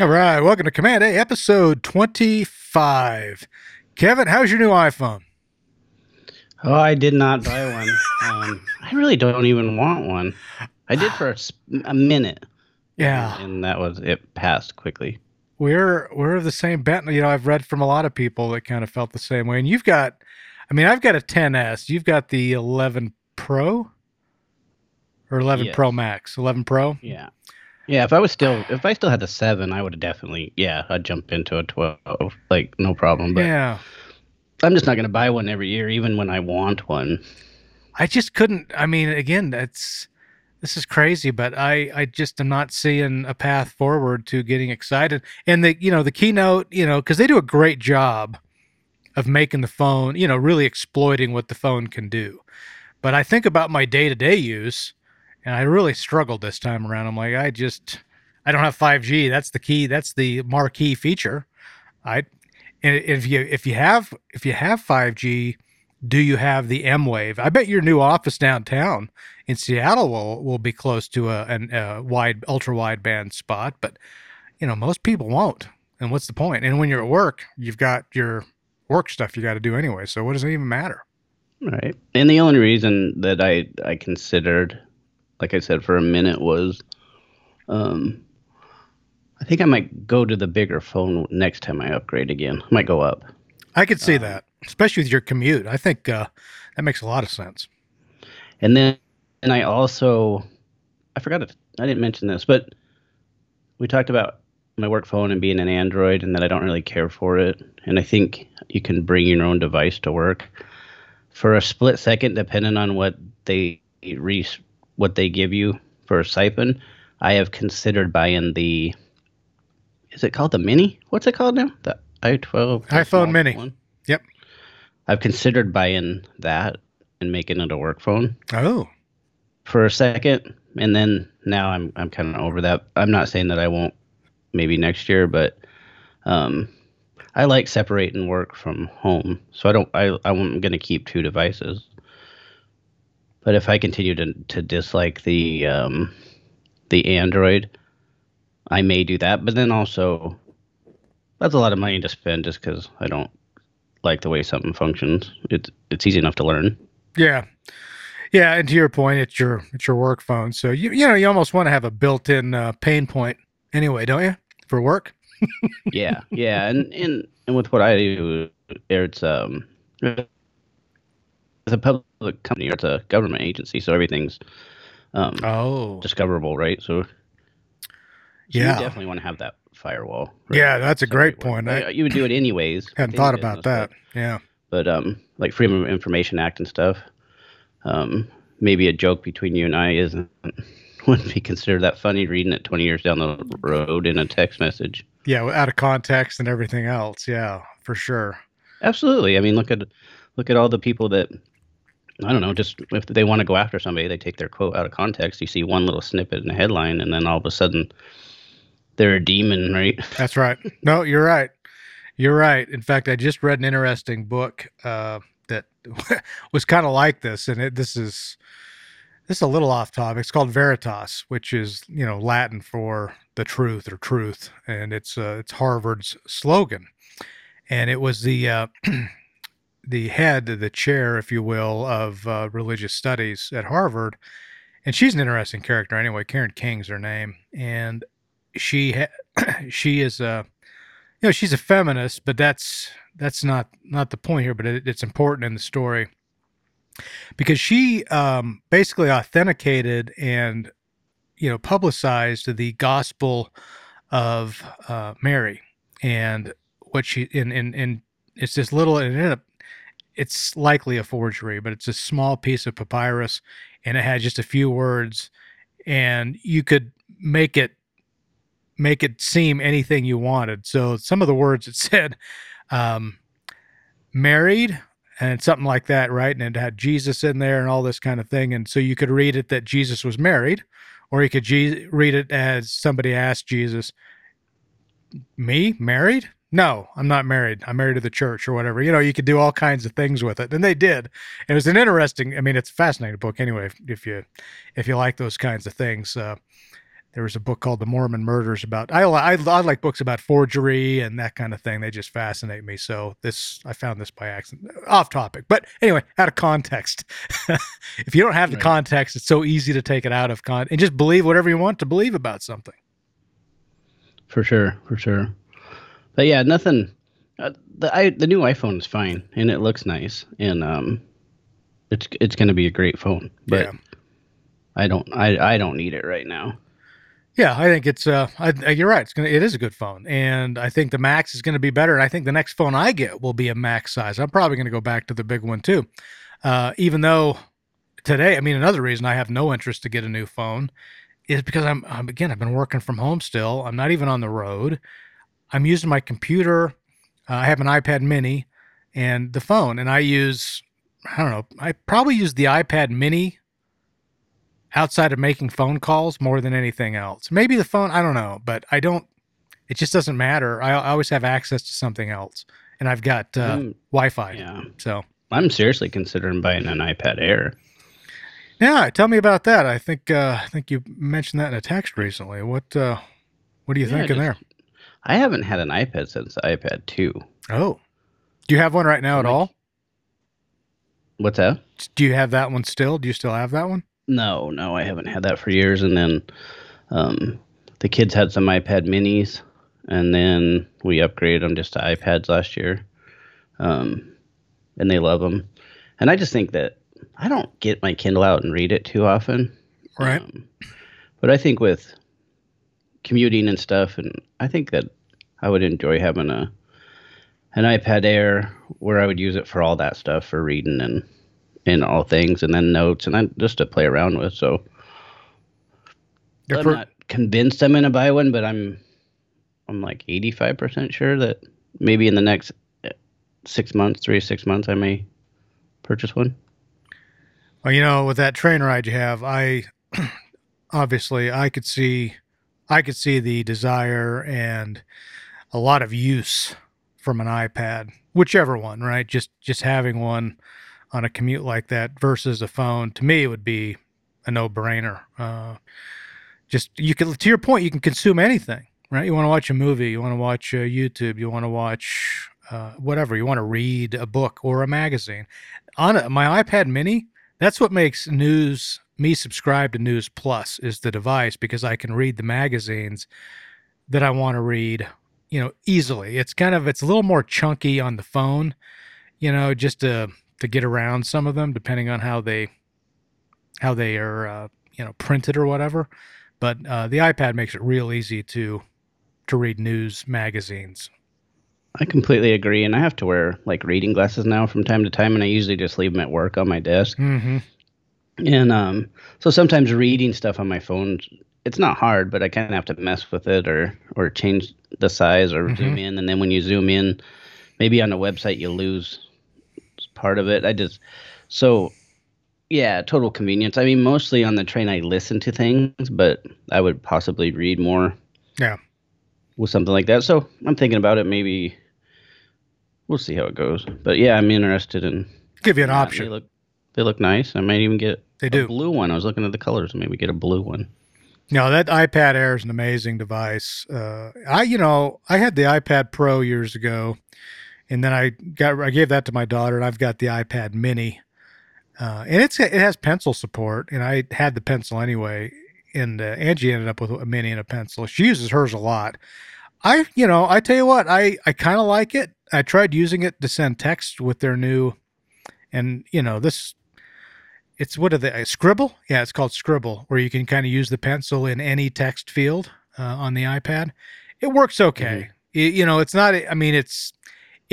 All right, welcome to Command A, episode 25. Kevin, how's your new iPhone? Oh, I did not buy one. um, I really don't even want one. I did for a, a minute. Yeah, and, that was it. Passed quickly. We're we're the same bent. You know, I've read from a lot of people that kind of felt the same way. And you've got, I mean, I've got a 10s. You've got the 11 Pro or 11 Yes. Pro Max. 11 Pro. Yeah. Yeah, if I was still, if I still had the seven, I would have definitely, yeah, I'd jump into a twelve, like no problem. But yeah, I'm just not gonna buy one every year, even when I want one. I just couldn't. I mean, again, that's this is crazy, but I I just am not seeing a path forward to getting excited. And the you know the keynote, you know, because they do a great job of making the phone, you know, really exploiting what the phone can do. But I think about my day to day use, and I really struggled this time around. I'm like, I just I don't have 5G. That's the key. That's the marquee feature. I and if you if you have if you have 5G, do you have the M Wave? I bet your new office downtown in Seattle will will be close to a an a wide ultra wideband spot, but you know most people won't. And what's the point? And when you're at work, you've got your work stuff you got to do anyway. So what does it even matter? Right. And the only reason that I I considered, like I said, for a minute was, um, I think I might go to the bigger phone next time I upgrade again. I might go up. I could see Um, that, especially with your commute. I think uh, that makes a lot of sense. And then, and I also, I forgot it. I didn't mention this, but we talked about my work phone and being an Android, and that I don't really care for it. And I think you can bring your own device to work for a split second, depending on what they re, what they give you for a siphon. I have considered buying the. Is it called the Mini? What's it called now? The i12 the iPhone Mini. one? Yep. I've considered buying that and making it a work phone Oh, for a second, and then now I'm I'm kind of over that. I'm not saying that I won't maybe next year, but um, I like separating work from home, so I don't I I'm gonna keep two devices. But if I continue to to dislike the um, the Android, I may do that. But then also, that's a lot of money to spend just because I don't like the way something functions. It's it's easy enough to learn. yeah, yeah. And to your point, it's your it's your work phone, so you you know you almost want to have a built-in uh, pain point anyway, don't you, for work? yeah, yeah, and, and and with what I do, it's um, it's a public company or it's a government agency, so everything's um Oh, discoverable, right? So, so Yeah. you definitely want to have that firewall. right? yeah, that's a great point. I you would do it anyways. hadn't thought about that. Yeah. But, um, like Freedom of Information Act and stuff, um, maybe a joke between you and I isn't wouldn't be considered that funny reading it 20 years down the road in a text message. Yeah, out of context and everything else. Yeah, for sure. Absolutely. I mean, look at look at all the people that I don't know. Just if they want to go after somebody, they take their quote out of context. You see one little snippet in a headline, and then all of a sudden, they're a demon, right? That's right. No, you're right. You're right. In fact, I just read an interesting book uh, that was kind of like this, and it, this is this is a little off topic. It's called Veritas, which is you know Latin for the truth or truth, and it's uh, it's Harvard's slogan, and it was the uh, the head, the chair, if you will, of uh, religious studies at Harvard, and she's an interesting character anyway. Karen King's her name, and she ha- she is a you know she's a feminist, but that's that's not not the point here. But it, it's important in the story because she um, basically authenticated and you know publicized the gospel of uh, Mary and what she in in in it's this little it ended up it's likely a forgery, but it's a small piece of papyrus and it had just a few words and you could make it make it seem anything you wanted. So some of the words it said um, married and something like that, right? And it had Jesus in there and all this kind of thing. And so you could read it that Jesus was married, or you could read it as somebody asked Jesus, "Me married? No, I'm not married. I'm married to the church or whatever." You know, you could do all kinds of things with it, and they did. It was an interesting. I mean, it's a fascinating book anyway. If, if you if you like those kinds of things. Uh, there was a book called The Mormon Murders about I, I, I like books about forgery and that kind of thing. They just fascinate me. So this I found this by accident, off topic, but anyway, out of context. if you don't have the Right. context, it's so easy to take it out of con and just believe whatever you want to believe about something. For sure, for sure. But yeah, nothing. Uh, the I, the new iPhone is fine and it looks nice and um, it's it's gonna be a great phone. But Yeah. I don't I I don't need it right now. Yeah, I think it's uh, I, I- you're right. It's gonna, it is a good phone, and I think the Max is to be better. And I think the next phone I get will be a Max size. I'm probably to go back to the big one too, uh, even though today, I mean, another reason I have no interest to get a new phone is because I'm, I'm again, I've been working from home still. I'm not even on the road. I'm using my computer. Uh, I have an iPad Mini and the phone, and I use I don't know. I probably use the iPad Mini outside of making phone calls more than anything else. Maybe the phone, I don't know, but I don't. It just doesn't matter. I, I always have access to something else, and I've got uh, Mm, Wi-Fi. yeah, So I'm seriously considering buying an iPad Air. yeah, tell me about that. I think uh, I think you mentioned that in a text recently. What uh, what are you Yeah, thinking there? I haven't had an iPad since the iPad 2. Oh, do you have one right now at Like- all? What's that? Do you have that one still? Do you still have that one? No, no, I haven't had that for years. And then um, the kids had some iPad minis, and then we upgraded them just to iPads last year. Um, and they love them. And I just think that I don't get my Kindle out and read it too often. Right. Um, but I think with commuting and stuff, and I think that I would enjoy having a an iPad Air where I would use it for all that stuff for reading and and all things, and then notes, and then just to play around with. So You're I'm per- not convinced I'm gonna buy one, but I'm I'm like 85 percent sure that maybe in the next uh, six months, three to six months, I may purchase one. Well, you know, with that train ride you have, I obviously I could see I could see the desire and a lot of use from an iPad, whichever one, right? Just just having one on a commute like that versus a phone to me it would be a no-brainer. Uh, just you can to your point, you can consume anything, right? You want to watch a movie, you want to watch uh, YouTube, you want to watch uh, whatever, you want to read a book or a magazine. On a, my iPad Mini, that's what makes news me subscribe to News Plus is the device because I can read the magazines that I want to read, you know, easily. It's kind of it's a little more chunky on the phone, you know, just to to get around some of them depending on how they how they are uh, you know printed or whatever. But uh, the iPad makes it real easy to to read news magazines. I completely agree, and I have to wear like reading glasses now from time to time, and I usually just leave them at work on my desk. Mm-hmm. And um, so sometimes reading stuff on my phone, it's not hard, but I kind of have to mess with it or or change the size or Mhm. zoom in, and then when you zoom in, maybe on a website you lose part of it. I just so yeah, total convenience. I mean, mostly on the train I listen to things, but I would possibly read more. Yeah. With something like that, so I'm thinking about it. Maybe we'll see how it goes. But yeah, I'm interested in Give you an and option. They look they look nice. I might even get They a do. blue one. I was looking at the colors maybe get a blue one. No, that iPad Air is an amazing device. Uh, I, you know, I had the iPad Pro years ago, and then I got I gave that to my daughter, and I've got the iPad Mini, uh, and it's it has pencil support, and I had the pencil anyway, and uh, Angie ended up with a Mini and a pencil. She uses hers a lot. I, you know, I tell you what, I I kind of like it. I tried using it to send text with their new, and you know this it's what are they scribble yeah it's called scribble where you can kind of use the pencil in any text field uh, on the ipad it works okay Y- you know it's not i mean it's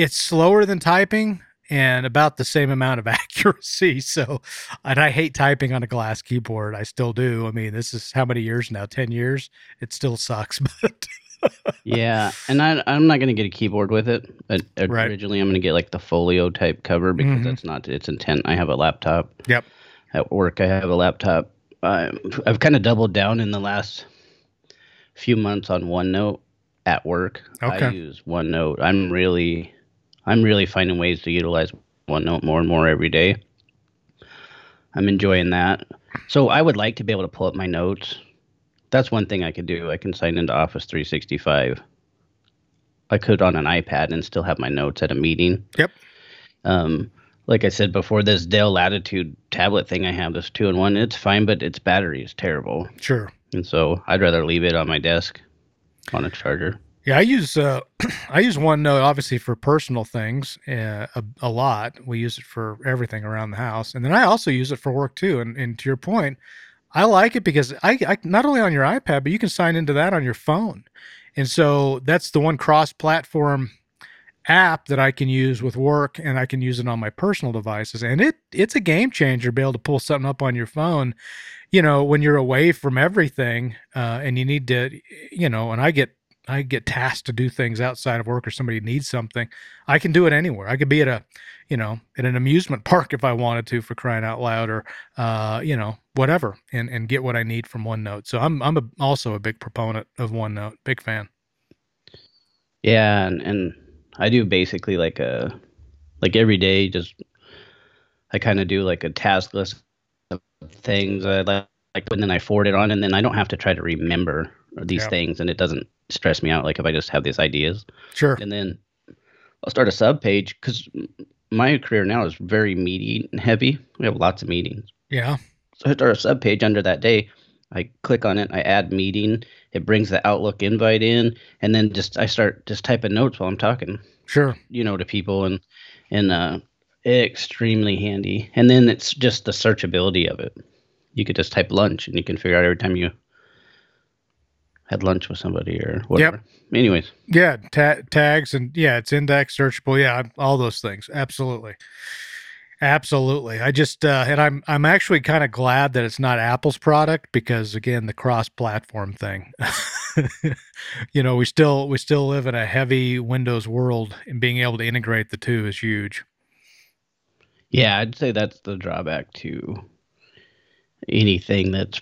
it's slower than typing and about the same amount of accuracy so and i hate typing on a glass keyboard i still do i mean this is how many years now 10 years it still sucks but yeah, and I, I'm not going to get a keyboard with it. I, Right. Originally, I'm going to get like the folio type cover because Mhm. that's not its intent. I have a laptop. Yep. At work, I have a laptop. Um, I've kind of doubled down in the last few months on OneNote at work. Okay. I use OneNote. I'm really, I'm really finding ways to utilize OneNote more and more every day. I'm enjoying that. So I would like to be able to pull up my notes. That's one thing I could do. I can sign into Office 365. I could on an iPad and still have my notes at a meeting. Yep. Um, like I said before, this Dell Latitude tablet thing I have, this two in one, it's fine, but its battery is terrible, Sure. and so I'd rather leave it on my desk on a charger. Yeah, I use uh, I use OneNote obviously for personal things uh, a, a lot. We use it for everything around the house, and then I also use it for work too. And, and to your point, I like it because I, I not only on your iPad, but you can sign into that on your phone, and so that's the one cross-platform app that I can use with work, and I can use it on my personal devices. And it it's a game changer be able to pull something up on your phone. You know, when you're away from everything, uh, and you need to, you know, and I get I get tasked to do things outside of work or somebody needs something, I can do it anywhere. I could be at a, you know, at an amusement park if I wanted to for crying out loud or, uh, you know, whatever and, and get what I need from OneNote. So I'm, I'm a, also a big proponent of OneNote, big fan. Yeah, and, and I do basically like a like every day just I kind of do like a task list of things I like, like and then I forward it on and then I don't have to try to remember these Yeah. things and it doesn't stress me out like if I just have these ideas Sure. and then I'll start a sub page because my career now is very meeting and heavy. We have lots of meetings. Yeah. So I start a sub page under that day. I click on it. I add meeting. It brings the Outlook invite in, and then just I start just typing notes while I'm talking, Sure. you know, to people, and and uh, extremely handy. And then it's just the searchability of it. You could just type lunch, and you can figure out every time you had lunch with somebody or whatever. Yep. Anyways, Yeah. Ta- tags and yeah, it's index searchable. Yeah. All those things. Absolutely. Absolutely. I just uh, and I'm I'm actually kind of glad that it's not Apple's product because again the cross-platform thing. you know, we still we still live in a heavy Windows world and being able to integrate the two is huge. Yeah, I'd say that's the drawback to anything that's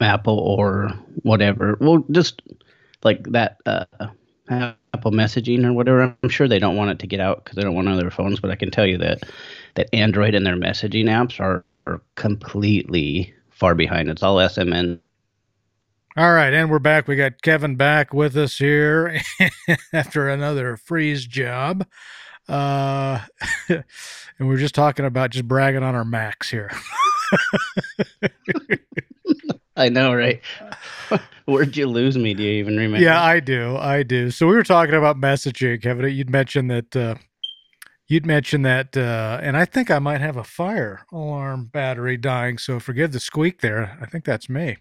Apple or whatever. Well, just like that uh, Apple messaging or whatever. I'm sure they don't want it to get out because they don't want other phones. But I can tell you that that Android and their messaging apps are, are completely far behind. It's all SMS. All right, and we're back. We got Kevin back with us here after another freeze job. Uh, and we're just talking about just bragging on our Macs here. I know, right? Where'd you lose me? Do you even remember? Yeah, I do. I do. So we were talking about messaging, Kevin. You'd mentioned that uh, you'd mentioned that, uh, and I think I might have a fire alarm battery dying. So forgive the squeak there. I think that's me.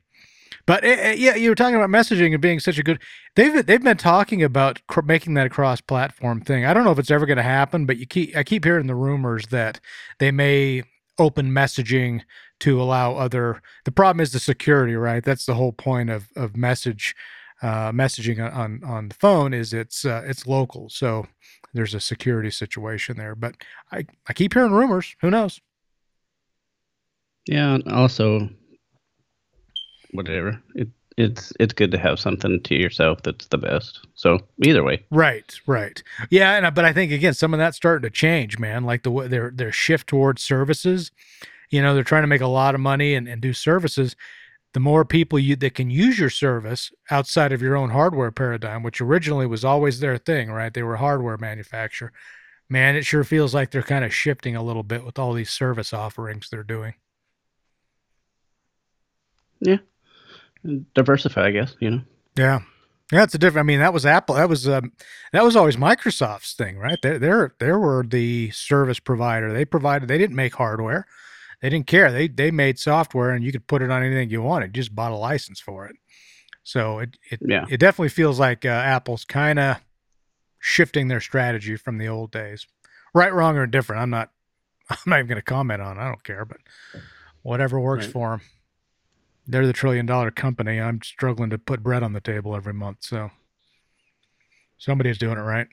But eh, eh, yeah, you were talking about messaging and being such a good. They've they've been talking about cr- making that a cross-platform thing. I don't know if it's ever going to happen, but you keep I keep hearing the rumors that they may open messaging to allow other. The problem is the security, right? That's the whole point of of message uh, messaging on- on the phone is it's uh, it's local, so there's a security situation there. But I I keep hearing rumors. Who knows? Yeah. and Also, whatever. It, it's it's good to have something to yourself that's the best. So either way. Right, right. Yeah, and but I think again, some of that's starting to change, man. Like the way their their shift towards services. You know, they're trying to make a lot of money and, and do services. The more people you that can use your service outside of your own hardware paradigm, which originally was always their thing, right? They were a hardware manufacturer. Man, it sure feels like they're kind of shifting a little bit with all these service offerings they're doing. Yeah diversify, I guess, you know. Yeah. Yeah, it's a different. I mean, that was Apple. That was um, that was always Microsoft's thing, right? They they're they were the service provider. They provided. They didn't make hardware. They didn't care. They they made software, and you could put it on anything you wanted. You just bought a license for it. So it it Yeah. it definitely feels like uh, Apple's kind of shifting their strategy from the old days. Right, wrong, or indifferent. I'm not. I'm not even going to comment on. it. I don't care, but whatever works Right. for them. They're the trillion dollar company. I'm struggling to put bread on the table every month. So Somebody's doing it right.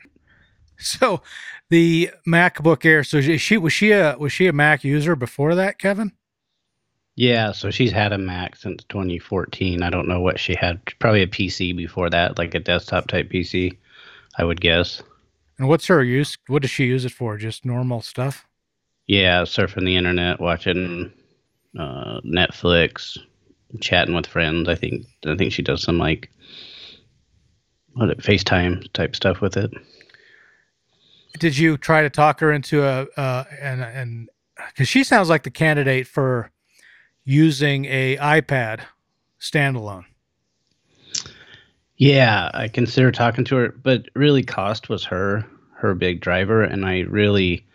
So, the MacBook Air. So she was she a was she a Mac user before that, Kevin? Yeah, so she's had a Mac since 2014. I don't know what she had. Probably a PC before that, like a desktop type PC, I would guess. And what's her use? What does she use it for? Just normal stuff? Yeah, surfing the internet, watching uh, Netflix, chatting with friends. I think I think she does some like what it, FaceTime type stuff with it. Did you try to talk her into a uh, and and because she sounds like the candidate for using a iPad standalone? Yeah, I consider talking to her, but really cost was her her big driver, and I really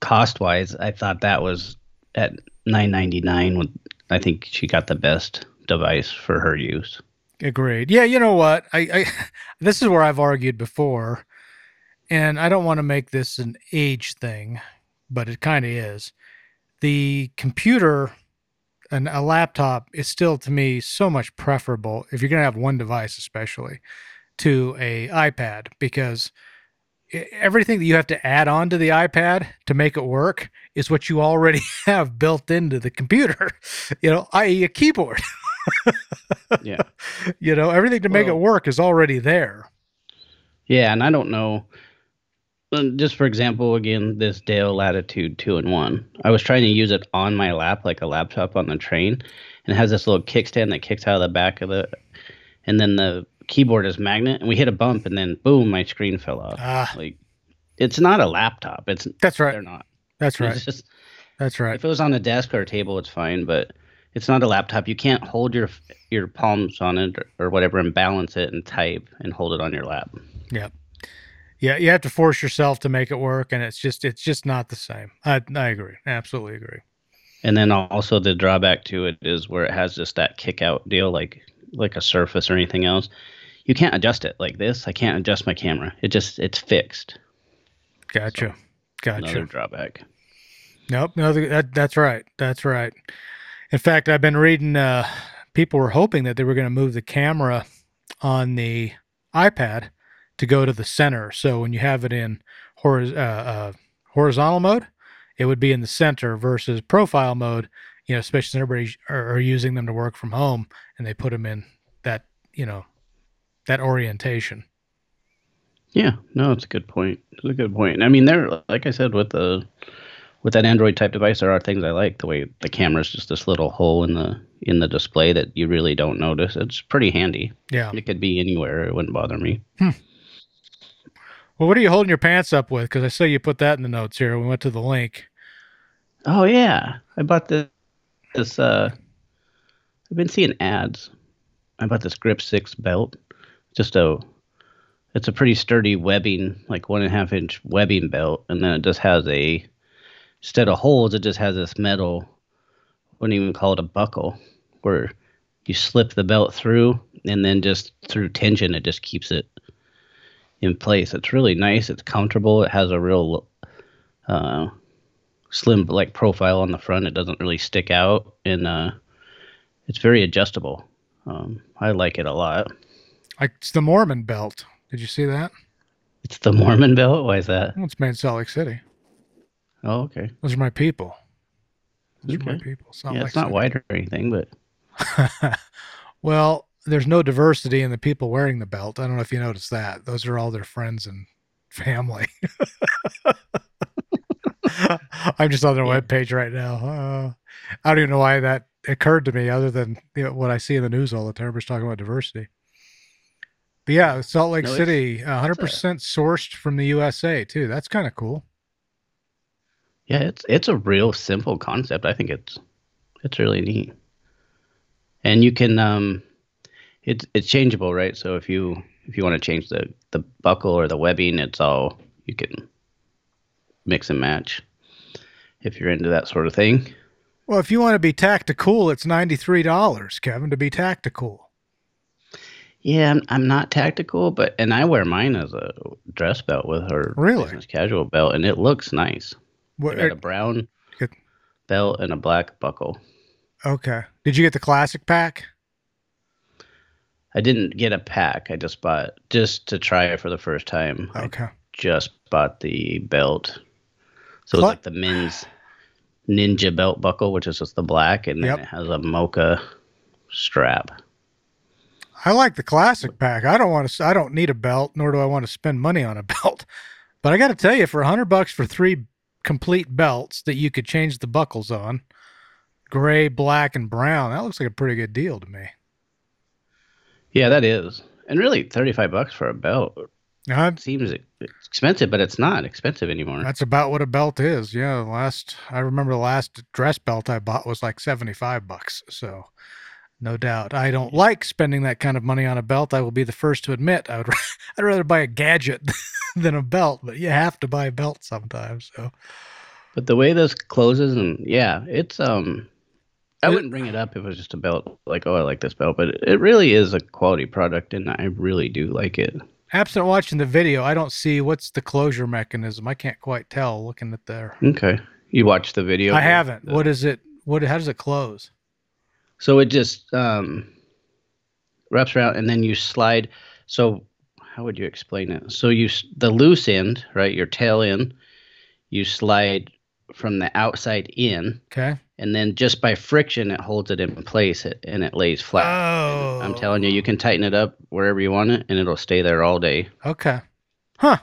cost wise, I thought that was at nine ninety nine. I think she got the best device for her use. Agreed. Yeah, you know what? I, I this is where I've argued before, and I don't want to make this an age thing, but it kind of is. The computer and a laptop is still to me so much preferable if you're going to have one device especially to a iPad because everything that you have to add on to the iPad to make it work is what you already have built into the computer, you know, i.e., a keyboard. yeah. You know, everything to make well, it work is already there. Yeah. And I don't know. Just for example, again, this Dell Latitude 2 and 1. I was trying to use it on my lap, like a laptop on the train, and it has this little kickstand that kicks out of the back of the. And then the keyboard is magnet, and we hit a bump, and then boom, my screen fell off. Ah. Like, it's not a laptop. It's that's right. They're not. That's right. It's just that's right. If it was on a desk or a table, it's fine, but it's not a laptop. You can't hold your your palms on it or, or whatever and balance it and type and hold it on your lap. Yeah. Yeah, you have to force yourself to make it work, and it's just it's just not the same. I I agree, absolutely agree. And then also the drawback to it is where it has just that kick out deal, like like a Surface or anything else you can't adjust it like this. I can't adjust my camera. It just it's fixed. Gotcha. So, gotcha. Another drawback. Nope. No, that, that's right. That's right. In fact, I've been reading. Uh, people were hoping that they were going to move the camera on the iPad to go to the center. So when you have it in horiz- uh, uh, horizontal mode, it would be in the center versus profile mode. You know, especially since everybody are, are using them to work from home, and they put them in that you know that orientation. Yeah, no, it's a good point. It's a good point. I mean, there, like I said, with the with that Android type device, there are things I like. The way the camera is just this little hole in the in the display that you really don't notice. It's pretty handy. Yeah, it could be anywhere. It wouldn't bother me. Hmm. Well, what are you holding your pants up with? Because I saw you put that in the notes here. We went to the link. Oh yeah, I bought this. This uh, I've been seeing ads. I bought this Grip Six belt just a it's a pretty sturdy webbing, like one and a half inch webbing belt, and then it just has a instead of holes, it just has this metal. Wouldn't even call it a buckle, where you slip the belt through, and then just through tension, it just keeps it in place. It's really nice. It's comfortable. It has a real uh, slim like profile on the front. It doesn't really stick out, and uh, it's very adjustable. Um, I like it a lot. Like it's the Mormon belt. Did you see that? It's the Mormon belt. Why is that? Well, it's made in Salt Lake City. Oh, okay. Those are my people. Those okay. are my people. Salt yeah, Lake it's not City. white or anything, but. well, there's no diversity in the people wearing the belt. I don't know if you noticed that. Those are all their friends and family. I'm just on their yeah. webpage right now. Uh, I don't even know why that occurred to me, other than you know, what I see in the news all the time. Everybody's talking about diversity. But yeah, Salt Lake no, City, 100% sourced from the USA too. That's kind of cool. Yeah, it's it's a real simple concept. I think it's it's really neat. And you can um it's it's changeable, right? So if you if you want to change the the buckle or the webbing, it's all you can mix and match if you're into that sort of thing. Well, if you want to be tactical, it's $93, Kevin, to be tactical. Yeah, I'm, I'm not tactical, but and I wear mine as a dress belt with her really casual belt, and it looks nice. What got uh, a brown get, belt and a black buckle. Okay. Did you get the classic pack? I didn't get a pack. I just bought just to try it for the first time. I Okay. just bought the belt. So it's like the men's ninja belt buckle, which is just the black, and then Yep. it has a mocha strap. I like the classic pack. I don't want to. I don't need a belt, nor do I want to spend money on a belt. But I got to tell you, for a hundred bucks for three complete belts that you could change the buckles on, gray, black, and brown, that looks like a pretty good deal to me. Yeah, that is. And really, thirty-five bucks for a belt Uh, seems expensive, but it's not expensive anymore. that's about what a belt is. Yeah, the last I remember the last dress belt I bought was like seventy five bucks. So. No doubt. I don't like spending that kind of money on a belt. I will be the first to admit I would I'd rather buy a gadget than a belt, but you have to buy a belt sometimes. So But the way this closes, and yeah, it's um, I wouldn't bring it up if it was just a belt. Like, oh, I like this belt, but it really is a quality product, and I really do like it. absent watching the video, I don't see what's the closure mechanism. I can't quite tell looking at there. Okay, you watched the video? I haven't. the- What is it? What how does it close? So it just um, wraps around, and then you slide. So how would you explain it? So you the loose end, right? Your tail end, you slide from the outside in, Okay. And then just by friction, it holds it in place, it, and it lays flat. Oh. I'm telling you, you can tighten it up wherever you want it, and it'll stay there all day. Okay. Huh.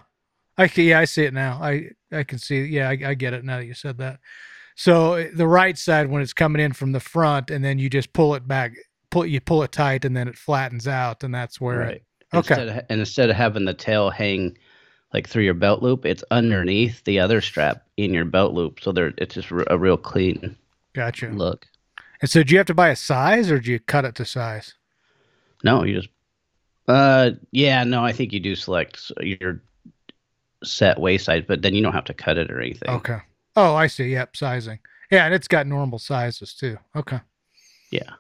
I can, yeah, I see it now. I I can see. Yeah, I, I get it now that you said that. So uh, the right side when it's coming in from the front, and then you just pull it back, pull you pull it tight, and then it flattens out, and that's where. It, Okay. Instead of, and instead of having the tail hang like through your belt loop, it's underneath the other strap in your belt loop, so there it's just a real clean gotcha. look. And so, do you have to buy a size, or do you cut it to size? No, you just. Uh, yeah, no, I think you do select your set waist size, but then you don't have to cut it or anything. Okay. Oh, I see. Yep, sizing. Yeah, and it's got normal sizes too. Okay. Yeah.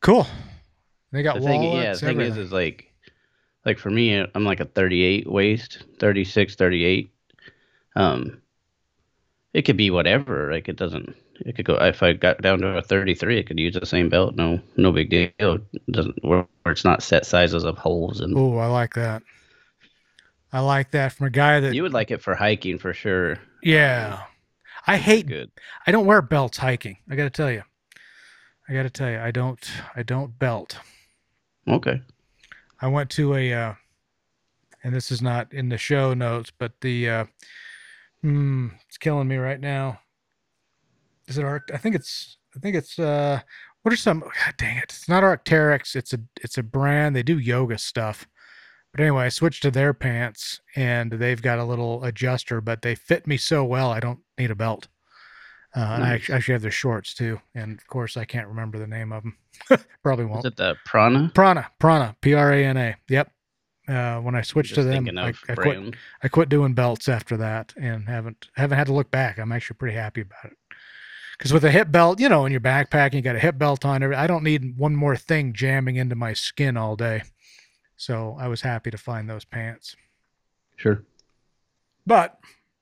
Cool. They got The thing, yeah, the thing is, everything. is like, like for me, I'm like a 38 waist, 36, 38. Um, it could be whatever. Like it doesn't. It could go. If I got down to a 33, it could use the same belt. No, no big deal. It doesn't where, where it's not set sizes of holes and. Oh, I like that. I like that from a guy that. You would like it for hiking for sure. yeah. I hate. Good. I don't wear belts hiking. I got to tell you. I got to tell you. I don't. I don't belt. Okay. I went to a, uh, and this is not in the show notes, but the, uh, hmm, it's killing me right now. Is it Arc? I think it's, I think it's, uh, what are some, God dang it. It's not Arc'teryx. It's a, it's a brand. They do yoga stuff. But anyway, I switched to their pants and they've got a little adjuster, but they fit me so well. I don't need a belt. Uh, and I actually, actually have their shorts too. And of course, I can't remember the name of them. Probably won't. Is it the Prana? Prana, Prana, P R A N A. Yep. Uh, when I switched to them, I, I quit. I quit doing belts after that, and haven't haven't had to look back. I'm actually pretty happy about it. Because with a hip belt, you know, in your backpack, you got a hip belt on. every- I don't need one more thing jamming into my skin all day. So I was happy to find those pants. Sure. But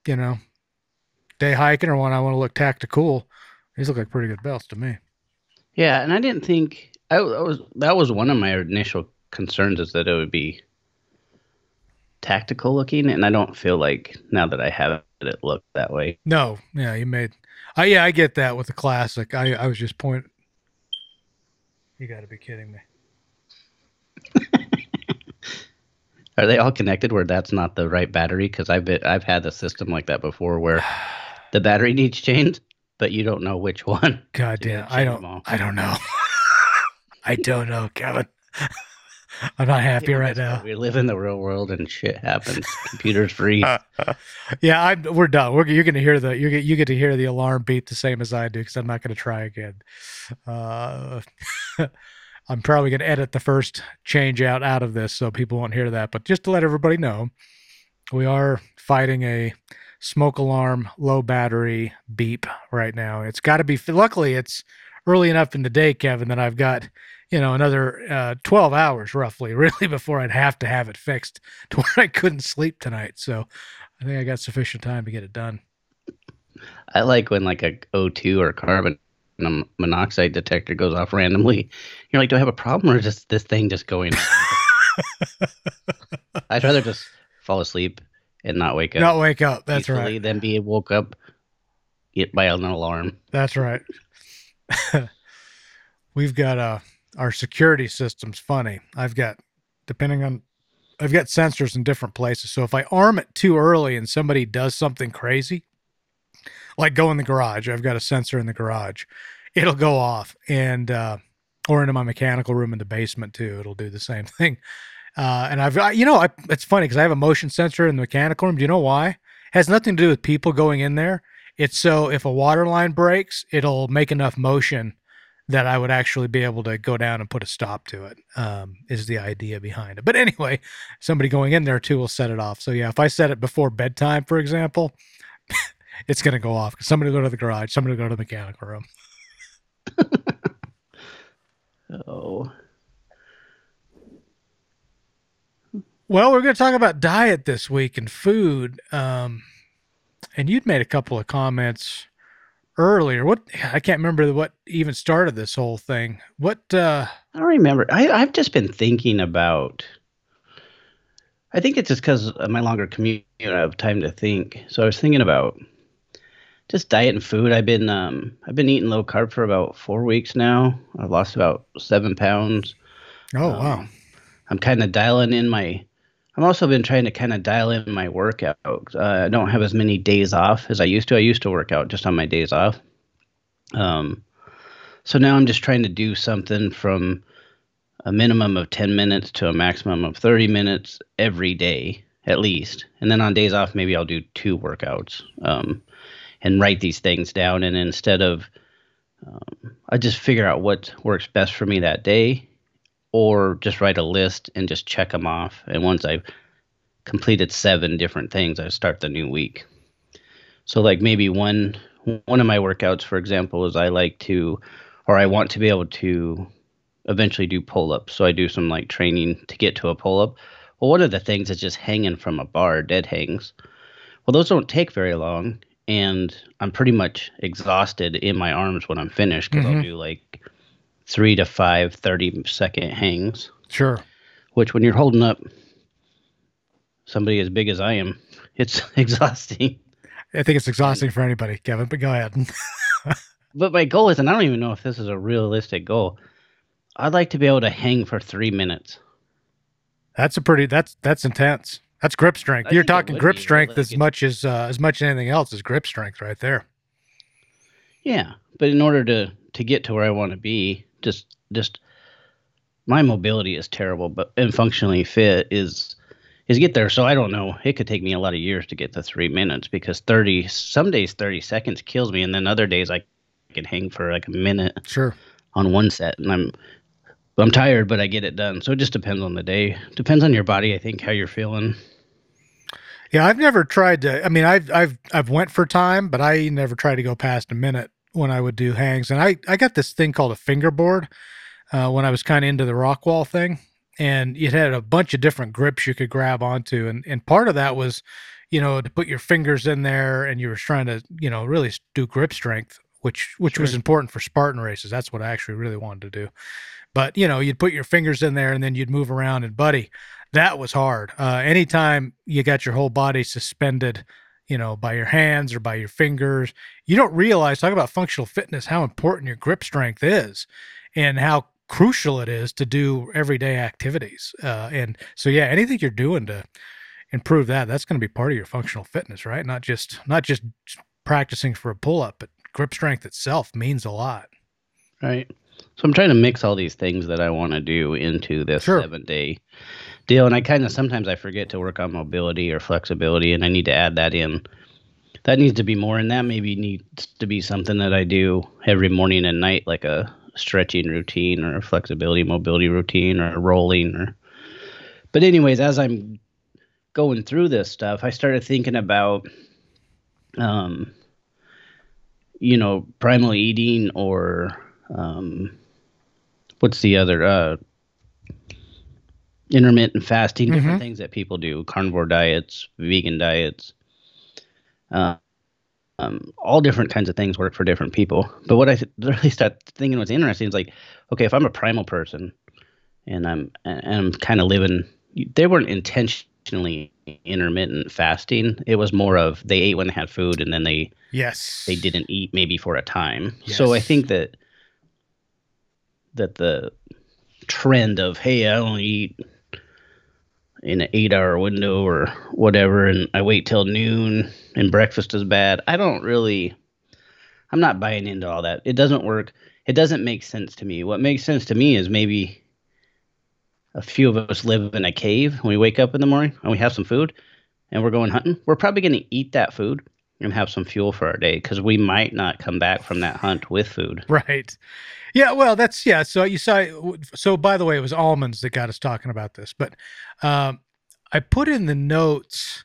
you know, day hiking or when I want to look tactical, these look like pretty good belts to me. Yeah, and I didn't think I, I was that was one of my initial concerns is that it would be tactical looking, and I don't feel like now that I have it, it look that way. No, yeah, you made. I yeah, I get that with the classic. I I was just point. You got to be kidding me. Are they all connected where that's not the right battery? Because I've been, I've had a system like that before where the battery needs changed, but you don't know which one. God damn, I don't. I don't know. I don't know, Kevin. I'm not happy right now. We live in the real world and shit happens. Computers freeze. Yeah, I'm. We're done. We're, you're gonna hear the. You get. You get to hear the alarm beep the same as I do because I'm not gonna try again. Uh, I'm probably gonna edit the first change out out of this so people won't hear that. But just to let everybody know, we are fighting a smoke alarm, low battery beep right now. It's got to be. Luckily, it's early enough in the day, Kevin, that I've got you know another uh, 12 hours roughly, really, before I'd have to have it fixed to where I couldn't sleep tonight. So I think I got sufficient time to get it done. I like when like a O2 or carbon monoxide detector goes off randomly. You're like, do I have a problem or is just this thing just going? I'd rather just fall asleep and not wake up. Not wake up. That's right. Than be woke up get by an alarm. That's right. We've got uh our security system's funny. I've got depending on I've got sensors in different places. So if I arm it too early and somebody does something crazy, like go in the garage, I've got a sensor in the garage. It'll go off and uh or into my mechanical room in the basement too. It'll do the same thing. Uh, and I've got, you know, I, it's funny because I have a motion sensor in the mechanical room. Do you know why? It has nothing to do with people going in there. It's so if a water line breaks, it'll make enough motion that I would actually be able to go down and put a stop to it. Um, is the idea behind it. But anyway, somebody going in there too will set it off. So yeah, if I set it before bedtime, for example, it's going to go off because somebody go to the garage, somebody go to the mechanical room. Oh. Well, we're going to talk about diet this week and food. Um, and you'd made a couple of comments earlier. What I can't remember what even started this whole thing. What uh I don't remember. I, I've just been thinking about. I think it's just because of my longer commute, I have time to think. So I was thinking about just diet and food. I've been um I've been eating low carb for about four weeks now. I've lost about seven pounds. oh Um, wow. I'm kind of dialing in my. I'm also been trying to kind of dial in my workout. Uh, I don't have as many days off as I used to. I used to work out just on my days off. Um, so now I'm just trying to do something from a minimum of 10 minutes to a maximum of 30 minutes every day at least. And then on days off, maybe I'll do two workouts um, and write these things down. And instead of, um, I just figure out what works best for me that day or just write a list and just check them off. And once I've completed seven different things, I start the new week. So like maybe one one of my workouts, for example, is I like to, or I want to be able to, eventually do pull ups. So I do some like training to get to a pull up. Well, one of the things is just hanging from a bar, dead hangs. Well, those don't take very long, and I'm pretty much exhausted in my arms when I'm finished because Mhm. I'll do like three to five 30 second hangs, Sure. which when you're holding up somebody as big as I am, it's exhausting. I think it's exhausting for anybody, Kevin, but go ahead. But my goal is, and I don't even know if this is a realistic goal. I'd like to be able to hang for three minutes. that's a pretty that's that's intense. That's grip strength. I You're talking grip be, strength as much as uh, as much as anything else is grip strength right there. Yeah, but in order to to get to where I want to be, just just my mobility is terrible, but and functionally fit is is get there. So I don't know. It could take me a lot of years to get to three minutes because thirty some days thirty seconds kills me, and then other days I can hang for like a minute Sure. on one set, and I'm I'm tired, but I get it done. So it just depends on the day. Depends on your body, I think, how you're feeling. Yeah, I've never tried to. I mean, I've I've I've went for time, but I never tried to go past a minute when I would do hangs. And I I got this thing called a fingerboard uh, when I was kind of into the rock wall thing, and it had a bunch of different grips you could grab onto, and and part of that was, you know, to put your fingers in there, and you were trying to you know really do grip strength, which which was important for Spartan races. That's what I actually really wanted to do. But you know, you'd put your fingers in there, and then you'd move around, and buddy that was hard. Uh, anytime you got your whole body suspended, you know, by your hands or by your fingers, you don't realize, talk about functional fitness, how important your grip strength is and how crucial it is to do everyday activities. Uh, and so, yeah, anything you're doing to improve that, that's going to be part of your functional fitness, right? Not just, not just practicing for a pull up, but grip strength itself means a lot. Right. So I'm trying to mix all these things that I want to do into this Sure. seven day deal. And I kind of sometimes I forget to work on mobility or flexibility, and I need to add that in. That needs to be more, and that maybe needs to be something that I do every morning and night, like a stretching routine or a flexibility mobility routine or rolling or. But anyways, as I'm going through this stuff, I started thinking about, um, you know, primal eating or um, what's the other uh, intermittent fasting, different Mhm. things that people do, carnivore diets, vegan diets. Uh, um, all different kinds of things work for different people. But what I th- really start thinking was interesting is like, okay, if I'm a primal person and I'm and I'm kind of living, they weren't intentionally intermittent fasting. It was more of they ate when they had food and then they yes they didn't eat maybe for a time. Yes. So I think that that the trend of hey I only eat in an eight hour window or whatever and I wait till noon and breakfast is bad. I don't really I'm not buying into all that. It doesn't work. It doesn't make sense to me. What makes sense to me is maybe a few of us live in a cave when we wake up in the morning and we have some food and we're going hunting. We're probably going to eat that food and have some fuel for our day because we might not come back from that hunt with food. Right. Yeah. Well, that's yeah. So you saw. So by the way, it was almonds that got us talking about this. But um, I put in the notes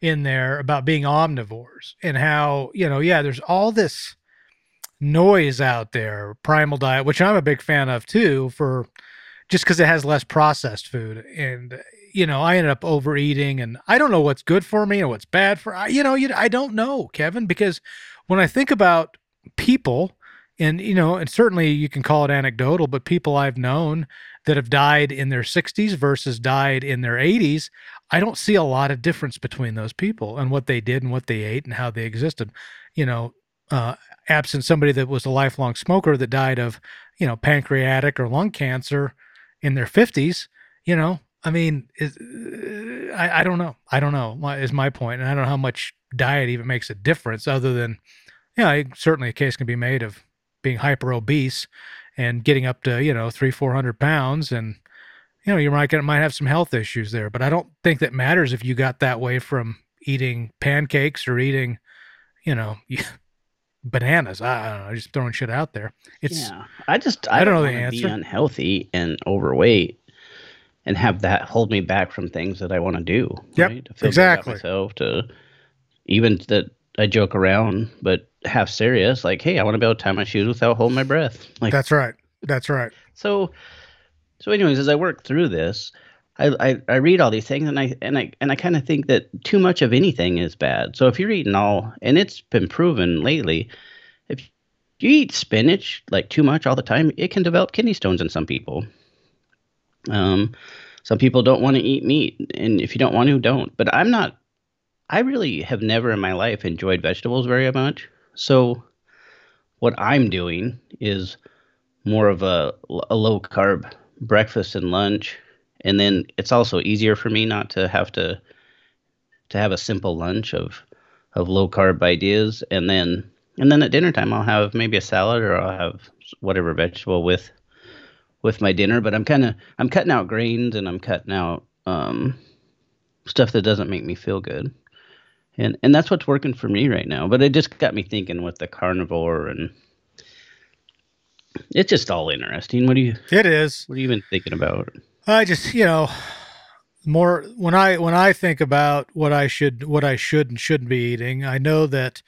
in there about being omnivores and how you know yeah, there's all this noise out there, primal diet, which I'm a big fan of too, for just because it has less processed food and you know, I ended up overeating and I don't know what's good for me and what's bad for you know, you, I don't know, Kevin, because when I think about people and you know, and certainly you can call it anecdotal, but people I've known that have died in their 60s versus died in their 80s, I don't see a lot of difference between those people and what they did and what they ate and how they existed. You know, uh, absent somebody that was a lifelong smoker that died of, you know, pancreatic or lung cancer in their 50s, you know, I mean, is, uh, I, I don't know. I don't know is my point, and I don't know how much diet even makes a difference, other than, yeah, you know, certainly a case can be made of being hyper obese and getting up to you know three four hundred pounds, and you know you might get might have some health issues there. But I don't think that matters if you got that way from eating pancakes or eating, you know. bananas. I don't know. Just throwing shit out there. It's. Yeah, I just I, I don't, don't know the answer. Be unhealthy and overweight and have that hold me back from things that I want to do. Yep, right? to exactly. myself to even that I joke around, but half serious. Like, hey, I want to be able to tie my shoes without holding my breath. Like that's right. That's right. So, so anyways, as I work through this, I, I, I read all these things and I and I and I kind of think that too much of anything is bad. So if you're eating all, and it's been proven lately, if you eat spinach like too much all the time, it can develop kidney stones in some people. Um, some people don't want to eat meat, and if you don't want to, don't. But I'm not. I really have never in my life enjoyed vegetables very much. So, what I'm doing is more of a, a low carb breakfast and lunch, and then it's also easier for me not to have to to have a simple lunch of of low carb ideas, and then and then at dinner time I'll have maybe a salad or I'll have whatever vegetable with with my dinner, but I'm kind of I'm cutting out grains and I'm cutting out um, stuff that doesn't make me feel good, and and that's what's working for me right now. But it just got me thinking with the carnivore and it's just all interesting. What do you? It is. What are you even thinking about? I just you know more when I when I think about what I should what I should and shouldn't be eating. I know that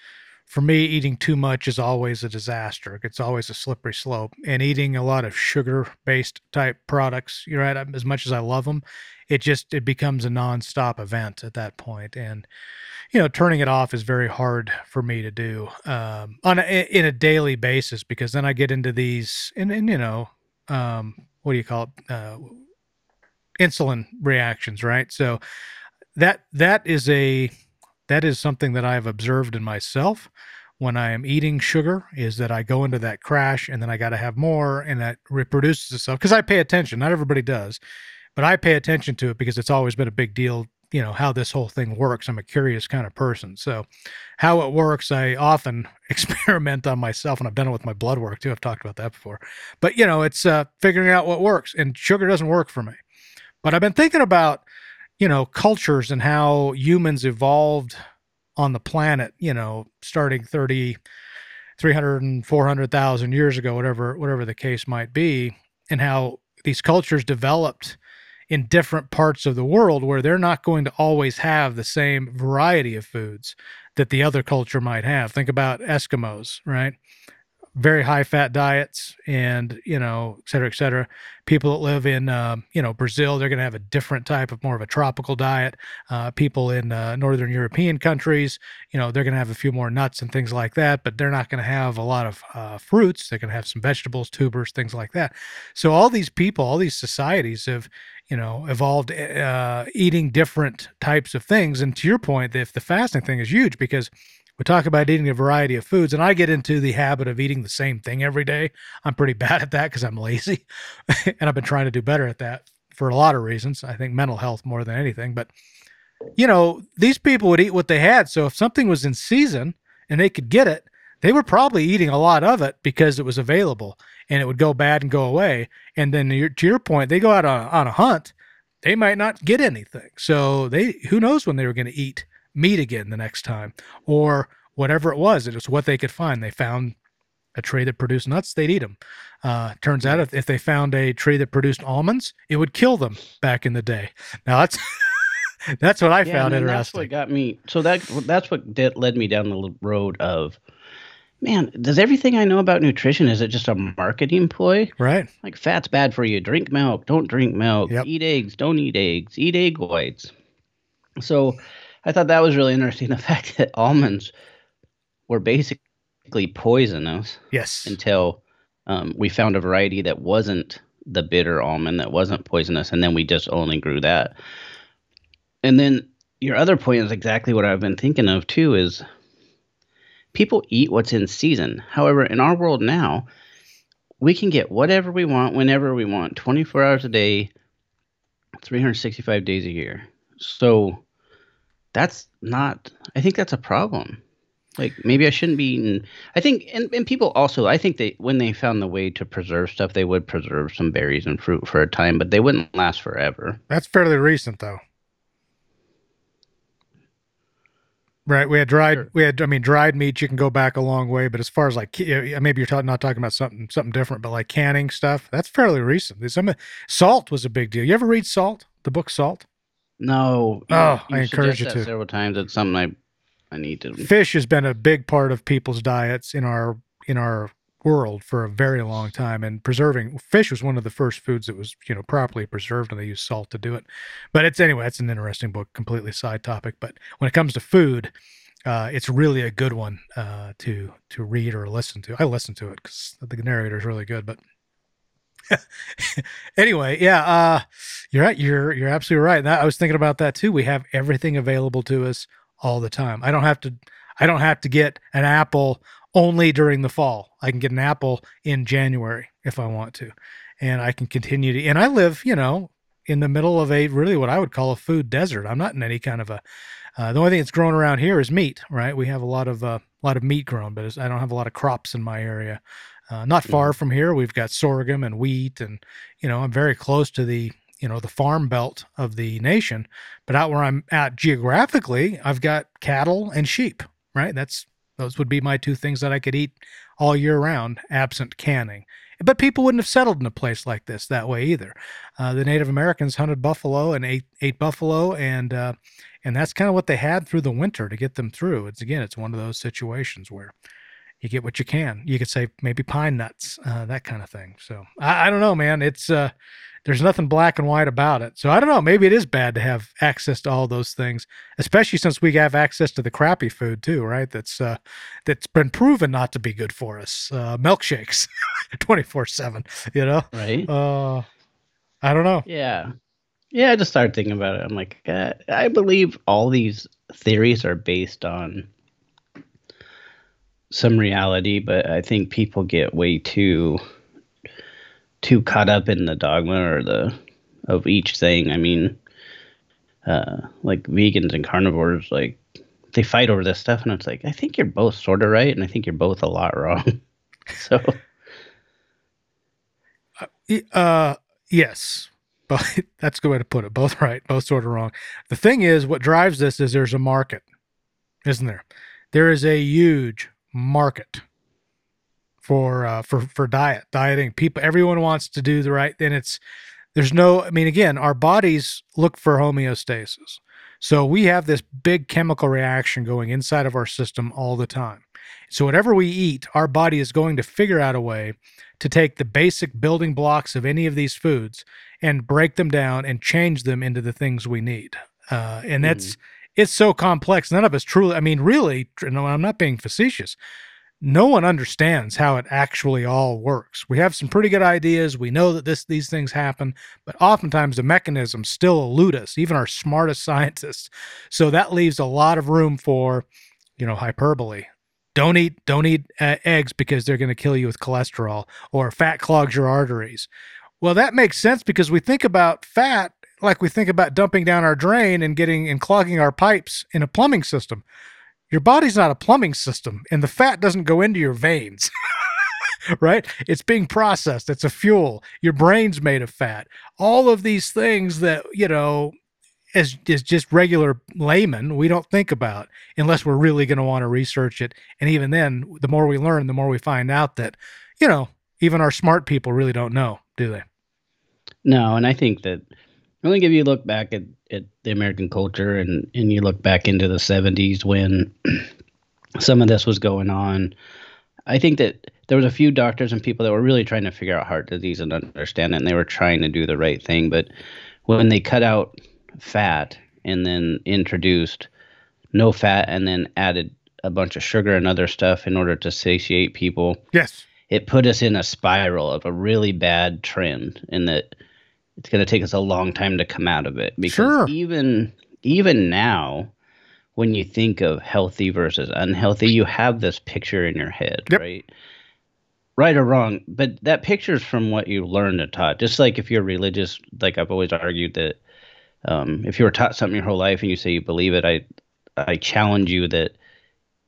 for me, eating too much is always a disaster. It's always a slippery slope. And eating a lot of sugar-based type products, you're right. As much as I love them, it just it becomes a nonstop event at that point. And you know, turning it off is very hard for me to do um, on a, in a daily basis because then I get into these and, and you know, um, what do you call it? Uh, insulin reactions, right? So that that is a that is something that I've observed in myself when I am eating sugar is that I go into that crash and then I got to have more and that reproduces itself because I pay attention. Not everybody does, but I pay attention to it because it's always been a big deal, you know, how this whole thing works. I'm a curious kind of person. So, how it works, I often experiment on myself and I've done it with my blood work too. I've talked about that before. But, you know, it's uh, figuring out what works and sugar doesn't work for me. But I've been thinking about you know, cultures and how humans evolved on the planet, you know, starting 30, 300 and 400,000 years ago, whatever, whatever the case might be, and how these cultures developed in different parts of the world where they're not going to always have the same variety of foods that the other culture might have. Think about Eskimos, right? Very high fat diets and you know et cetera et cetera. People that live in um, you know brazil they're going to have a different type of more of a tropical diet. Uh, people in uh, northern european countries you know they're going to have a few more nuts and things like that but they're not going to have a lot of uh, fruits. They're going to have some vegetables tubers things like that. So all these people all these societies have you know evolved uh, eating different types of things. And to your point if the fasting thing is huge because we talk about eating a variety of foods, and I get into the habit of eating the same thing every day. I'm pretty bad at that because I'm lazy, and I've been trying to do better at that for a lot of reasons. I think mental health more than anything. But, you know, these people would eat what they had. So if something was in season and they could get it, they were probably eating a lot of it because it was available and it would go bad and go away. And then to your point, they go out on, on a hunt, they might not get anything. So they, who knows when they were going to eat meat again the next time or whatever it was. It was what they could find. They found a tree that produced nuts, they'd eat them. Uh, turns out if, if they found a tree that produced almonds, it would kill them back in the day. Now that's that's what I yeah, found interesting. That's what got me. So that that's what did, led me down the road of, man, does everything I know about nutrition is it just a marketing ploy? Right. Like fat's bad for you. Drink milk. Don't drink milk. Yep. Eat eggs. Don't eat eggs. Eat egg whites. So I thought that was really interesting. The fact that almonds were basically poisonous. Yes. Until um, we found a variety that wasn't the bitter almond, that wasn't poisonous, and then we just only grew that. And then your other point is exactly what I've been thinking of too. Is people eat what's in season. However, in our world now, we can get whatever we want whenever we want, 24 hours a day, 365 days a year. So that's not i think that's a problem. Like maybe i shouldn't be eating i think and, and people also i think they when they found the way to preserve stuff they would preserve some berries and fruit for a time but they wouldn't last forever. That's fairly recent though. Right we had dried sure. we had i mean dried meat you can go back a long way but as far as like maybe you're talking, not talking about something something different but like canning stuff that's fairly recent. Some salt was a big deal. You ever read salt the book salt no. Oh, you I encourage you to. Several times. It's something I, I need to. Fish has been a big part of people's diets in our in our world for a very long time and preserving fish was one of the first foods that was you know properly preserved and they used salt to do it but it's anyway it's an interesting book completely side topic but when it comes to food uh, it's really a good one uh, to to read or listen to i listen to it because the narrator is really good but anyway, yeah, uh, you're right. You're you're absolutely right. That, I was thinking about that too. We have everything available to us all the time. I don't have to. I don't have to get an apple only during the fall. I can get an apple in January if I want to, and I can continue to. And I live, you know, in the middle of a really what I would call a food desert. I'm not in any kind of a. Uh, the only thing that's growing around here is meat. Right? We have a lot of uh, a lot of meat grown, but I don't have a lot of crops in my area. Uh, not far mm-hmm. from here, we've got sorghum and wheat, and you know, I'm very close to the you know the farm belt of the nation. But out where I'm at geographically, I've got cattle and sheep. Right, that's those would be my two things that I could eat all year round, absent canning. But people wouldn't have settled in a place like this that way either. Uh, the Native Americans hunted buffalo and ate ate buffalo, and uh, and that's kind of what they had through the winter to get them through. It's again, it's one of those situations where you get what you can. You could say maybe pine nuts, uh, that kind of thing. So I, I don't know, man. It's uh, there's nothing black and white about it. So I don't know. Maybe it is bad to have access to all those things, especially since we have access to the crappy food too, right? That's uh, that's been proven not to be good for us. Uh, milkshakes, twenty four seven. You know, right? Uh, I don't know. Yeah, yeah. I just started thinking about it. I'm like, uh, I believe all these theories are based on some reality, but I think people get way too too caught up in the dogma or the of each thing. I mean, uh, like vegans and carnivores, like they fight over this stuff, and it's like I think you're both sort of right, and I think you're both a lot wrong. so, uh, uh, yes, but that's a good way to put it. Both right, both sort of wrong. The thing is, what drives this is there's a market, isn't there? There is a huge market for uh, for for diet dieting. People, everyone wants to do the right. Then it's there's no. I mean, again, our bodies look for homeostasis. So we have this big chemical reaction going inside of our system all the time. So whatever we eat, our body is going to figure out a way to take the basic building blocks of any of these foods and break them down and change them into the things we need. Uh, and that's mm. it's so complex. None of us truly. I mean, really. No, I'm not being facetious no one understands how it actually all works. We have some pretty good ideas. We know that this these things happen, but oftentimes the mechanisms still elude us, even our smartest scientists. So that leaves a lot of room for, you know, hyperbole. Don't eat don't eat uh, eggs because they're going to kill you with cholesterol or fat clogs your arteries. Well, that makes sense because we think about fat like we think about dumping down our drain and getting and clogging our pipes in a plumbing system your body's not a plumbing system and the fat doesn't go into your veins. right? It's being processed. It's a fuel. Your brain's made of fat. All of these things that, you know, as, as just regular laymen, we don't think about unless we're really going to want to research it. And even then, the more we learn, the more we find out that, you know, even our smart people really don't know, do they? No, and I think that I think if you look back at, at the American culture and, and you look back into the 70s when some of this was going on, I think that there was a few doctors and people that were really trying to figure out heart disease and understand it, and they were trying to do the right thing. But when they cut out fat and then introduced no fat and then added a bunch of sugar and other stuff in order to satiate people, yes, it put us in a spiral of a really bad trend in that – it's going to take us a long time to come out of it. Because sure. even even now when you think of healthy versus unhealthy you have this picture in your head yep. right? Right or wrong but that picture is from what you learned and taught. Just like if you're religious like i've always argued that um, if you were taught something your whole life and you say you believe it i i challenge you that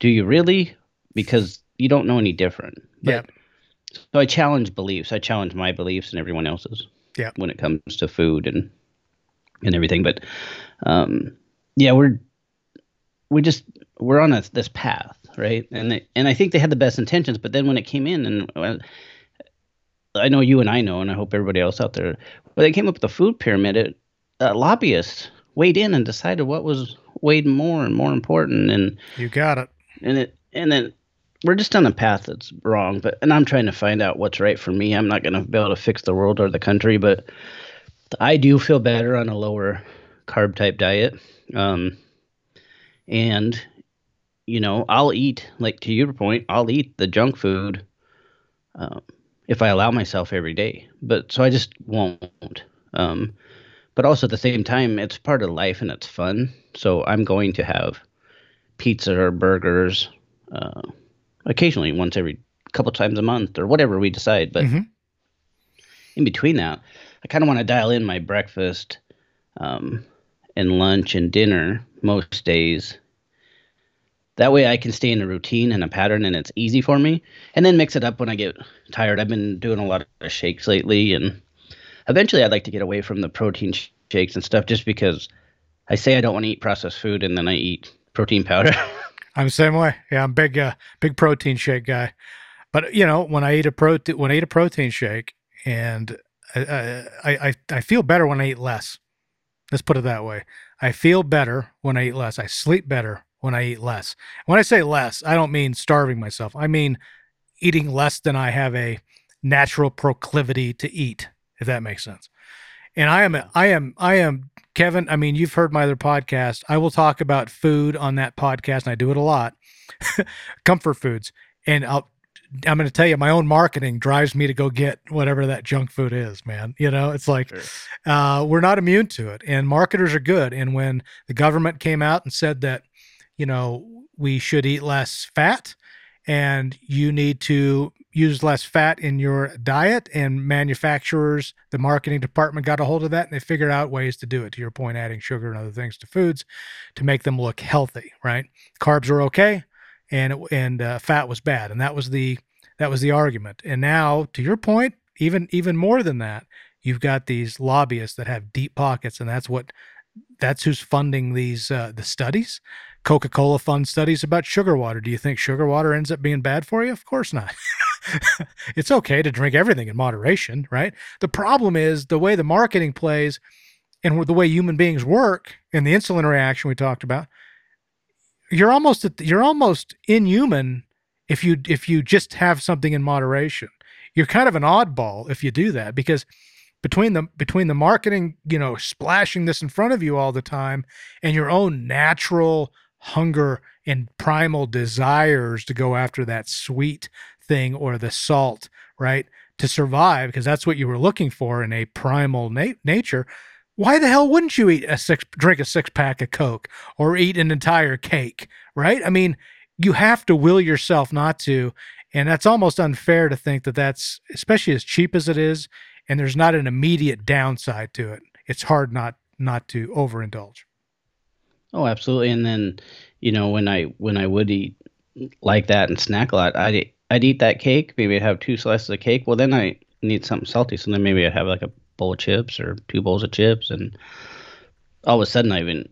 do you really because you don't know any different but, yeah so i challenge beliefs i challenge my beliefs and everyone else's yeah. when it comes to food and and everything. But um, yeah, we're we just we're on a, this path, right? And they, and I think they had the best intentions, but then when it came in, and uh, I know you and I know, and I hope everybody else out there, when they came up with the food pyramid, it uh, lobbyists weighed in and decided what was weighed more and more important, and you got it. And it and then we're just on a path that's wrong. But and I'm trying to find out what's right for me. I'm not going to be able to fix the world or the country, but I do feel better on a lower carb type diet. Um, and you know, I'll eat like to your point. I'll eat the junk food um, if I allow myself every day. But so I just won't. Um, but also at the same time, it's part of life and it's fun. So I'm going to have pizza or burgers. Uh, occasionally once every couple times a month or whatever we decide. But mm-hmm. in between that, I kind of want to dial in my breakfast um, and lunch and dinner most days. That way I can stay in a routine and a pattern and it's easy for me. And then mix it up when I get tired. I've been doing a lot of shakes lately and eventually I'd like to get away from the protein shakes and stuff just because I say I don't want to eat processed food and then I eat protein powder. I'm the same way. Yeah, I'm big, uh, big protein shake guy. But you know, when I eat a protein, when I eat a protein shake, and I, I, I feel better when I eat less. Let's put it that way. I feel better when I eat less. I sleep better when I eat less. When I say less, I don't mean starving myself. I mean eating less than I have a natural proclivity to eat, if that makes sense. And I am, I am, I am Kevin, I mean, you've heard my other podcast. I will talk about food on that podcast, and I do it a lot. Comfort foods. And I'll I'm going to tell you, my own marketing drives me to go get whatever that junk food is, man. You know, it's like sure. uh, we're not immune to it, and marketers are good. And when the government came out and said that, you know, we should eat less fat, and you need to use less fat in your diet and manufacturers the marketing department got a hold of that and they figured out ways to do it to your point adding sugar and other things to foods to make them look healthy right carbs are okay and and uh, fat was bad and that was the that was the argument and now to your point even even more than that you've got these lobbyists that have deep pockets and that's what that's who's funding these uh, the studies Coca Cola fund studies about sugar water. Do you think sugar water ends up being bad for you? Of course not. it's okay to drink everything in moderation, right? The problem is the way the marketing plays and the way human beings work and the insulin reaction we talked about, you're almost you're almost inhuman if you if you just have something in moderation. You're kind of an oddball if you do that because between the between the marketing, you know, splashing this in front of you all the time and your own natural hunger and primal desires to go after that sweet thing or the salt, right? To survive because that's what you were looking for in a primal na- nature. Why the hell wouldn't you eat a six drink a six pack of coke or eat an entire cake, right? I mean, you have to will yourself not to and that's almost unfair to think that that's especially as cheap as it is and there's not an immediate downside to it it's hard not not to overindulge oh absolutely and then you know when i when i would eat like that and snack a lot i'd, I'd eat that cake maybe i'd have two slices of cake well then i need something salty so then maybe i'd have like a bowl of chips or two bowls of chips and all of a sudden i've been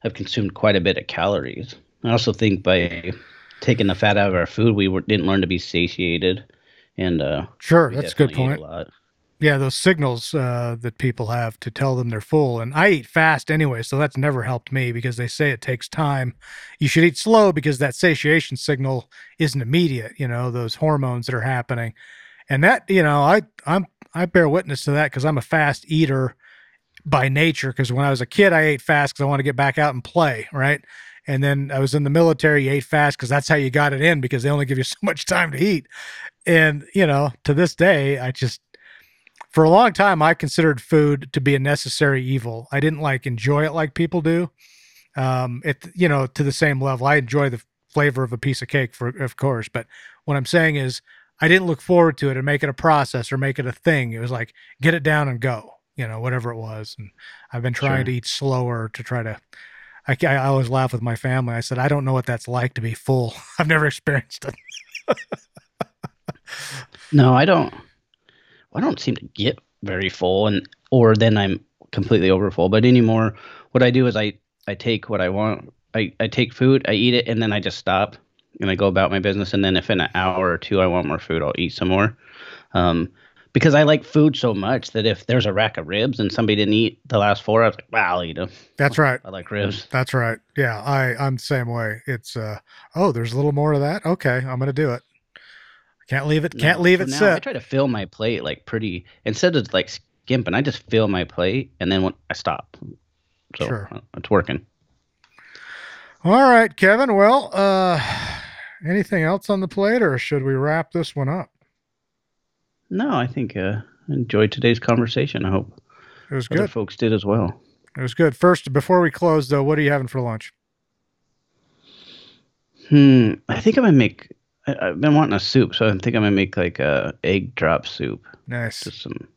have consumed quite a bit of calories i also think by taking the fat out of our food, we were, didn't learn to be satiated. And uh, sure, that's a good point. A yeah, those signals uh, that people have to tell them they're full. And I eat fast anyway, so that's never helped me because they say it takes time. You should eat slow because that satiation signal isn't immediate. You know those hormones that are happening, and that you know I I'm I bear witness to that because I'm a fast eater by nature. Because when I was a kid, I ate fast because I want to get back out and play. Right and then I was in the military, you ate fast because that's how you got it in because they only give you so much time to eat. And, you know, to this day, I just, for a long time, I considered food to be a necessary evil. I didn't like enjoy it like people do. Um, it, you know, to the same level. I enjoy the flavor of a piece of cake, for of course. But what I'm saying is, I didn't look forward to it and make it a process or make it a thing. It was like get it down and go, you know, whatever it was. And I've been trying sure. to eat slower to try to I, I always laugh with my family. I said, I don't know what that's like to be full. I've never experienced it. no, I don't. I don't seem to get very full, and or then I'm completely overfull. But anymore, what I do is I I take what I want. I I take food, I eat it, and then I just stop and I go about my business. And then if in an hour or two I want more food, I'll eat some more. Um, because I like food so much that if there's a rack of ribs and somebody didn't eat the last four, I was like, wow, I'll eat them. That's right. I like ribs. That's right. Yeah, I I'm the same way. It's uh oh, there's a little more of that. Okay, I'm gonna do it. Can't leave it. Can't no, leave it sit. I try to fill my plate like pretty instead of like skimping. I just fill my plate and then when I stop. So sure. Uh, it's working. All right, Kevin. Well, uh anything else on the plate, or should we wrap this one up? No, I think uh, enjoyed today's conversation. I hope it was good. Folks did as well. It was good. First, before we close, though, what are you having for lunch? Hmm. I think I'm gonna make. I, have been wanting a soup, so I think I'm gonna make like a egg drop soup. Nice. Just some.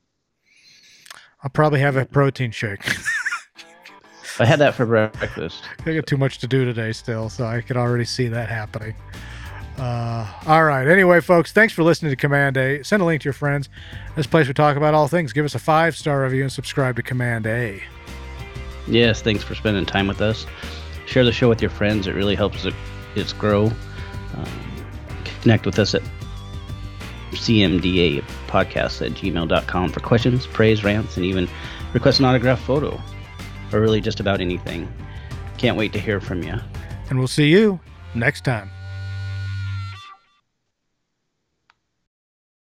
I'll probably have a protein shake. I had that for breakfast. I got too much to do today still, so I could already see that happening. Uh, all right. Anyway, folks, thanks for listening to Command A. Send a link to your friends. This place we talk about all things. Give us a five star review and subscribe to Command A. Yes, thanks for spending time with us. Share the show with your friends. It really helps it, it grow. Um, connect with us at cmda at gmail.com for questions, praise, rants, and even request an autograph photo or really just about anything. Can't wait to hear from you. And we'll see you next time.